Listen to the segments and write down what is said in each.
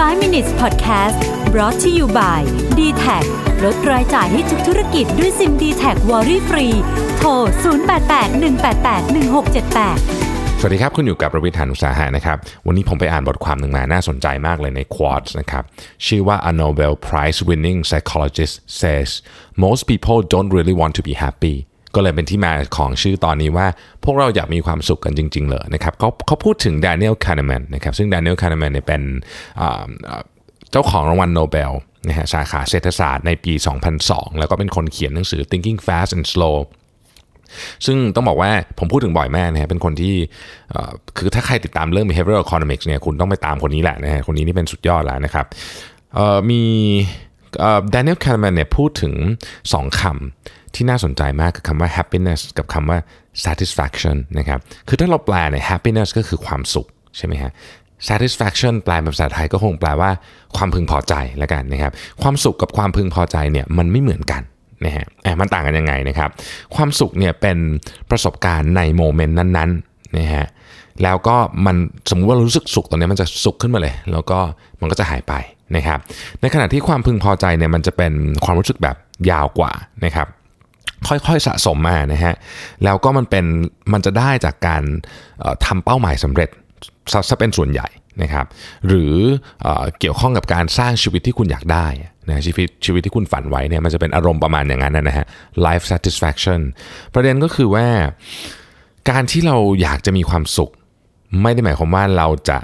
5 minutes podcast brought to you by d t แทลดรายจ่ายให้ทุกธุรกิจด้วยซิม d t แทวอรี่ฟรีโทร 0881881678 สวัสดีครับคุณอยู่กับประวิทยานุสาหะนะครับ วันนี้ผมไปอ่านบทความหนึ่งมาน่าสนใจมากเลยใน Quartz นะครับ ชื่อว่า A Nobel Prize winning psychologist says most people don't really want to be happy ก็เลยเป็นที่มาของชื่อตอนนี้ว่า พวกเราอยากมีความสุขกันจริง ๆเลยนะครับเขาเขาพูดถึง Daniel Kahneman นะครับซึ่ง Daniel Kahneman เนี่ยเป็นเจ้าของรางวัลโนเบลนะฮะสาขาเศรษฐศาสตร์ในปี 2002 แล้วก็เป็นคนเขียนหนังสือ Thinking Fast and Slow ซึ่งต้องบอกว่าผมพูดถึงบ่อยมากนะฮะเป็นคนที่คือถ้าใครติดตามเรื่อง behavioral economics เนี่ยคุณต้องไปตามคนนี้แหละนะฮะคนนี้นี่เป็นสุดยอดแล้วนะครับมีเอ่อ Daniel Kahneman เนี่ยพูดถึง 2คำ ที่น่าสนใจมากคือคำว่า happiness กับคำว่า satisfaction นะครับ คือถ้าเราแปลเนี่ย happiness ก็คือความสุขใช่ไหมฮะ satisfaction แปลเป็นภาษาไทยก็คงแปลว่าความพึงพอใจแล้วกันนะครับ ความสุขกับความพึงพอใจเนี่ยมันไม่เหมือนกันนะฮะอะมันต่างกันยังไงนะครับ ความสุขเนี่ยเป็นประสบการณ์ในโมเมนต์นั้นๆนะฮะ แล้วก็มันสมมุติว่าเรารู้สึกสุขตอนนี้มันจะสุขขึ้นมาเลย แล้วก็มันก็จะหายไปนะครับ ในขณะที่ความพึงพอใจเนี่ยมันจะเป็นความรู้สึกแบบยาวกว่านะครับ ค่อยๆสะสมมานะฮะแล้วก็มันเป็นมันจะได้จากการทำเป้าหมายสำเร็จซะเป็นส่วนใหญ่นะครับหรือเอเกี่ยวข้องกับการสร้างชีวิตที่คุณอยากได้นะชีวิตชีวิตที่คุณฝันไว้เนี่ยมันจะเป็นอารมณ์ประมาณอย่างนั้นนะฮะ life satisfaction ประเด็นก็คือว่า การที่เราอยากจะมีความสุข ไม่ได้หมายความว่าเราจะ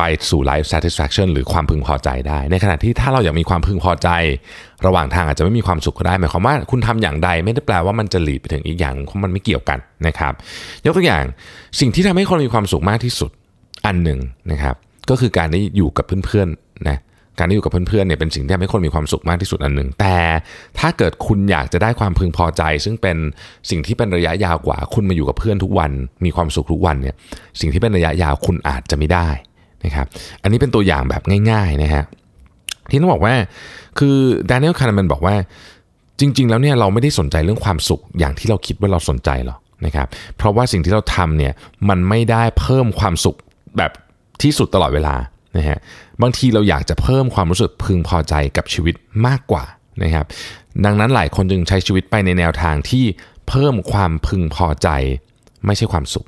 ไปสู่ life satisfaction หรือความพึงพอใจได้ ในขณะที่ถ้าเราอยากมีความพึงพอใจ ระหว่างทางอาจจะไม่มีความสุขก็ได้ หมายความว่าคุณทำอย่างใดไม่ได้แปลว่ามันจะหลีดไปถึงอีกอย่างเพราะมันไม่เกี่ยวกันนะครับ ยกตัวอย่างสิ่งที่ทำให้คนมีความสุขมากที่สุดอันหนึ่งนะครับ ก็คือการได้อยู่กับเพื่อนๆนะการได้อยู่กับเพื่อนๆเนี่ยเป็นสิ่งที่ทำให้คนมีความสุขมากที่สุดอันหนึ่ง แต่ถ้าเกิดคุณอยากจะได้ความพึงพอใจ ซึ่งเป็นสิ่งที่เป็นระยะยาวกว่า คุณมาอยู่กับเพื่อนทุกวัน มีความสุขทุกวันเนี่ยสิ่งที่เป็นระยะยาวคุณอาจจะไม่ได้ นะครับอันนี้เป็นตัวอย่างแบบง่าย ๆนะฮะที่ต้องบอกว่าคือด a n เน l ลคาร์แมนบอกว่าจริง ๆ แล้วเนี่ยเราไม่ได้สนใจเรื่องความสุขอย่างที่เราคิดว่าเราสนใจหรอกนะครับเพราะว่าสิ่งที่เราทำเนี่ยมันไม่ได้เพิ่มความสุขแบบที่สุดตลอดเวลานะฮะบางทีเราอยากจะเพิ่มความรู้สึกพึงพอใจกับชีวิตมากกว่านะครับดังนั้นหลายคนจึงใช้ชีวิตไปในแนวทางที่เพิ่มความพึงพอใจไม่ใช่ความสุข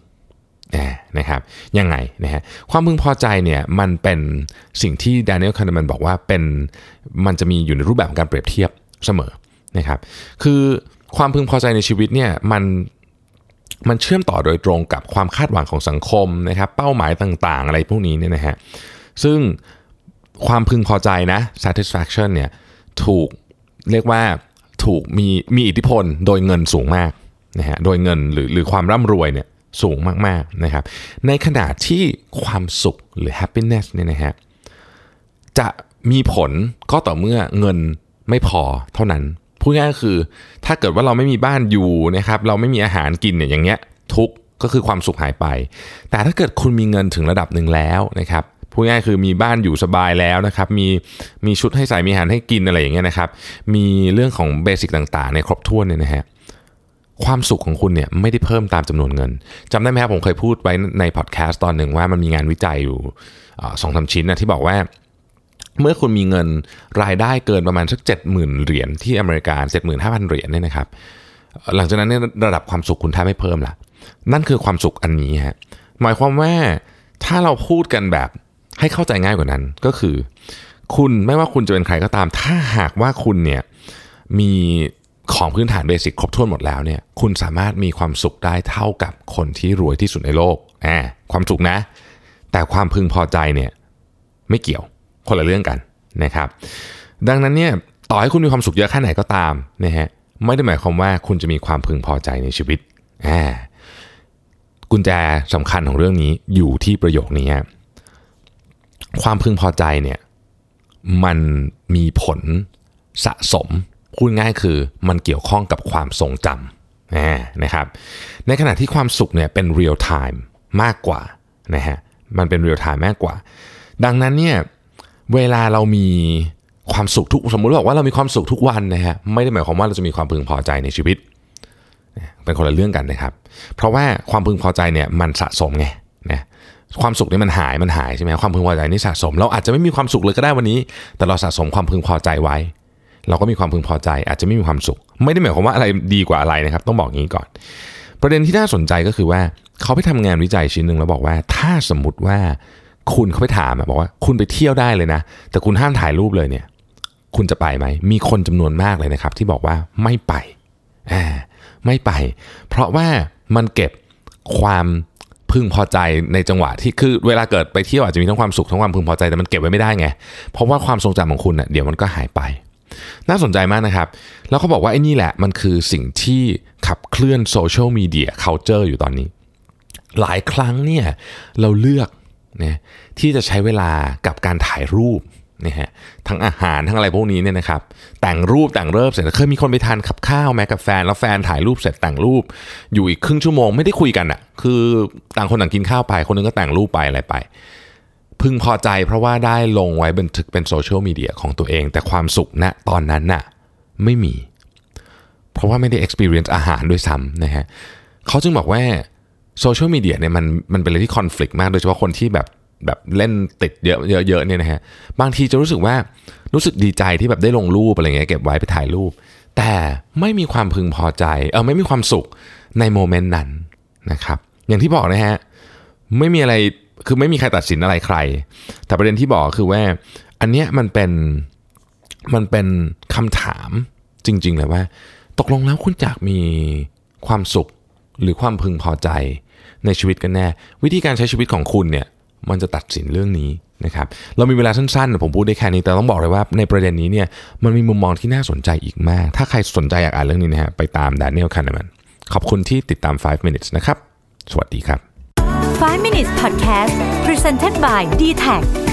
นะครับยังไงนะฮะความพึงพอใจเนี่ยมันเป็นสิ่งที่ Daniel Kahneman บอกว่าเป็นมันจะมีอยู่ในรูปแบบของการเปรียบเทียบเสมอนะครับคือความพึงพอใจในชีวิตเนี่ยมันมันเชื่อมต่อโดยตรงกับความคาดหวังของสังคมนะครับเป้าหมายต่างๆ อะไรพวกนี้เนี่ยนะฮะซึ่งความพึงพอใจนะ satisfaction เนี่ยถูกเรียกว่าถูกมีมีอิทธิพลโดยเงินสูงมากนะฮะโดยเงินหรือหรือความร่ำรวยเนี่ย สูงมากๆนะครับ ในขณะที่ความสุขหรือ happiness เนี่ยนะฮะจะมีผลก็ต่อเมื่อเงินไม่พอเท่านั้นพูดง่ายๆคือ ถ้าเกิดว่าเราไม่มีบ้านอยู่นะครับ เราไม่มีอาหารกินเนี่ยอย่างเงี้ยทุกก็คือความสุขหายไป แต่ถ้าเกิดคุณมีเงินถึงระดับหนึ่งแล้วนะครับพูดง่ายคือมีบ้านอยู่สบายแล้วนะครับ มีมีชุดให้ใส่มีอาหารให้กินอะไรอย่างเงี้ยนะครับ มีเรื่องของเบสิกต่างๆในครบถ้วนเนี่ยนะฮะ ความสุขของคุณเนี่ยไม่ได้เพิ่มตามจำนวนเงินจำได้ไหมครับผมเคยพูดไว้ในพอดแคสต์ตอนหนึ่งว่ามันมีงานวิจัยอยู่สองสาชิ้นนะที่บอกว่า เมื่อคุณมีเงินรายได้เกินประมาณสัก 70,000 เหรียญที่อเมริกา 75,000 เหรียญเนี่ยนะครับ หลังจากนั้นเนี่ยระดับความสุขคุณแทบไม่เพิ่มละนั่นคือความสุขอันนี้ฮะหมายความว่าถ้าเราพูดกันแบบให้เข้าใจง่ายกว่านั้นก็คือ คุณไม่ว่าคุณจะเป็นใครก็ตาม ถ้าหากว่าคุณเนี่ยมี ของพื้นฐานเบสิกครบถ้วนหมดแล้วเนี่ยคุณสามารถมีความสุขได้เท่ากับคนที่รวยที่สุดในโลกอ่าความสุขนะ แต่ความพึงพอใจเนี่ยไม่เกี่ยวคนละเรื่องกันนะครับ ดังนั้นเนี่ยต่อให้คุณมีความสุขเยอะแค่ไหนก็ตามนะฮะไม่ได้หมายความว่าคุณจะมีความพึงพอใจในชีวิตอ่ากุญแจสำคัญของเรื่องนี้อยู่ที่ประโยคนี้ความพึงพอใจเนี่ยมันมีผลสะสม พูดง่ายคือมันเกี่ยวข้องกับความทรงจำนะครับ ในขณะที่ความสุขเนี่ยเป็น real-time มากกว่านะฮะมันเป็น real-time มากกว่า ดังนั้นเนี่ยเวลาเรามีความสุขทุกสมมุติบอกว่าเรามีความสุขทุกวันนะฮะไม่ได้หมายความว่าเราจะมีความพึงพอใจในชีวิต เป็นคนละเรื่องกันนะครับ เพราะว่าความพึงพอใจเนี่ยมันสะสมไงนะความสุขนี่มันหายมันหายใช่ไหมความพึงพอใจนี่สะสม เราอาจจะไม่มีความสุขเลยก็ได้วันนี้ แต่เราสะสมความพึงพอใจไว้ เราก็มีความพึงพอใจ อาจจะไม่มีความสุข ไม่ได้หมายความว่าอะไรดีกว่าอะไรนะครับ ต้องบอกงี้ก่อน ประเด็นที่น่าสนใจก็คือว่าเขาไปทำงานวิจัยชิ้นหนึ่งแล้วบอกว่า ถ้าสมมติว่าคุณเขาไปถามบอกว่า คุณไปเที่ยวได้เลยนะ แต่คุณห้ามถ่ายรูปเลยเนี่ย คุณจะไปไหม มีคนจำนวนมากเลยนะครับ ที่บอกว่าไม่ไปไม่ไป เพราะว่ามันเก็บความพึงพอใจในจังหวะที่คือเวลาเกิดไปเที่ยวอาจจะมีทั้งความสุขทั้งความพึงพอใจแต่มันเก็บไว้ไม่ได้ไง เพราะว่าความทรงจำของคุณเน่ยเดี๋ยวมันก็หายไป น่าสนใจมากนะครับ แล้วเขาบอกว่าไอ้นี่แหละมันคือสิ่งที่ขับเคลื่อนโซเชียลมีเดีย culture อยู่ตอนนี้ หลายครั้งเนี่ยเราเลือกนะที่จะใช้เวลากับการถ่ายรูปนะฮะทั้งอาหารทั้งอะไรพวกนี้เนี่ยนะครับ แต่งรูปแต่งเริ่มเสร็จเคยมีคนไปทานขับข้าวแม้กับแฟน แล้วแฟนถ่ายรูปเสร็จแต่งรูป อยู่อีกครึ่งชั่วโมงไม่ได้คุยกันอะ่ะคือต่างคนต่างกินข้าวไป คนนึงก็แต่งรูปไปอะไรไป พึงพอใจเพราะว่าได้ลงไว้บันทึกเป็นโซเชียลมีเดียของตัวเอง แต่ความสุขณตอนนั้นน่ะไม่มี เพราะว่าไม่ได้ experience อาหารด้วยซ้ำนะฮะเขาจึงบอกว่าโซเชียลมีเดียเนี่ยมันมันเป็นอะไรที่คอน FLICT มาก โดยเฉพาะคนที่แบบแบบเล่นติดเยอะเยอะเนี่ยนะฮะบางทีจะรู้สึกว่ารู้สึกดีใจที่แบบได้ลงรูปอะไรเงี้ยเก็บไว้ไปถ่ายรูป แต่ไม่มีความพึงพอใจเออไม่มีความสุขในโมเมนต์นั้นนะครับอย่างที่บอกนะฮะไม่มีอะไร คือไม่มีใครตัดสินอะไรใคร แต่ประเด็นที่บอกคือว่า อันเนี้ยมันเป็นมันเป็นคำถามจริง ๆ เลยว่า ตกลงแล้วคุณอยากมีความสุขหรือความพึงพอใจในชีวิตกันแน่ วิธีการใช้ชีวิตของคุณเนี่ยมันจะตัดสินเรื่องนี้นะครับเรามีเวลาสั้นๆ ผมพูดได้แค่นี้ แต่ต้องบอกเลยว่าในประเด็นนี้เนี่ยมันมีมุมมองที่น่าสนใจอีกมาก ถ้าใครสนใจอยากอ่านเรื่องนี้นะฮะไปตาม Daniel Kahneman ขอบคุณที่ติดตาม 5 minutes นะครับ สวัสดีครับ 5 minutes podcast presented by d t a c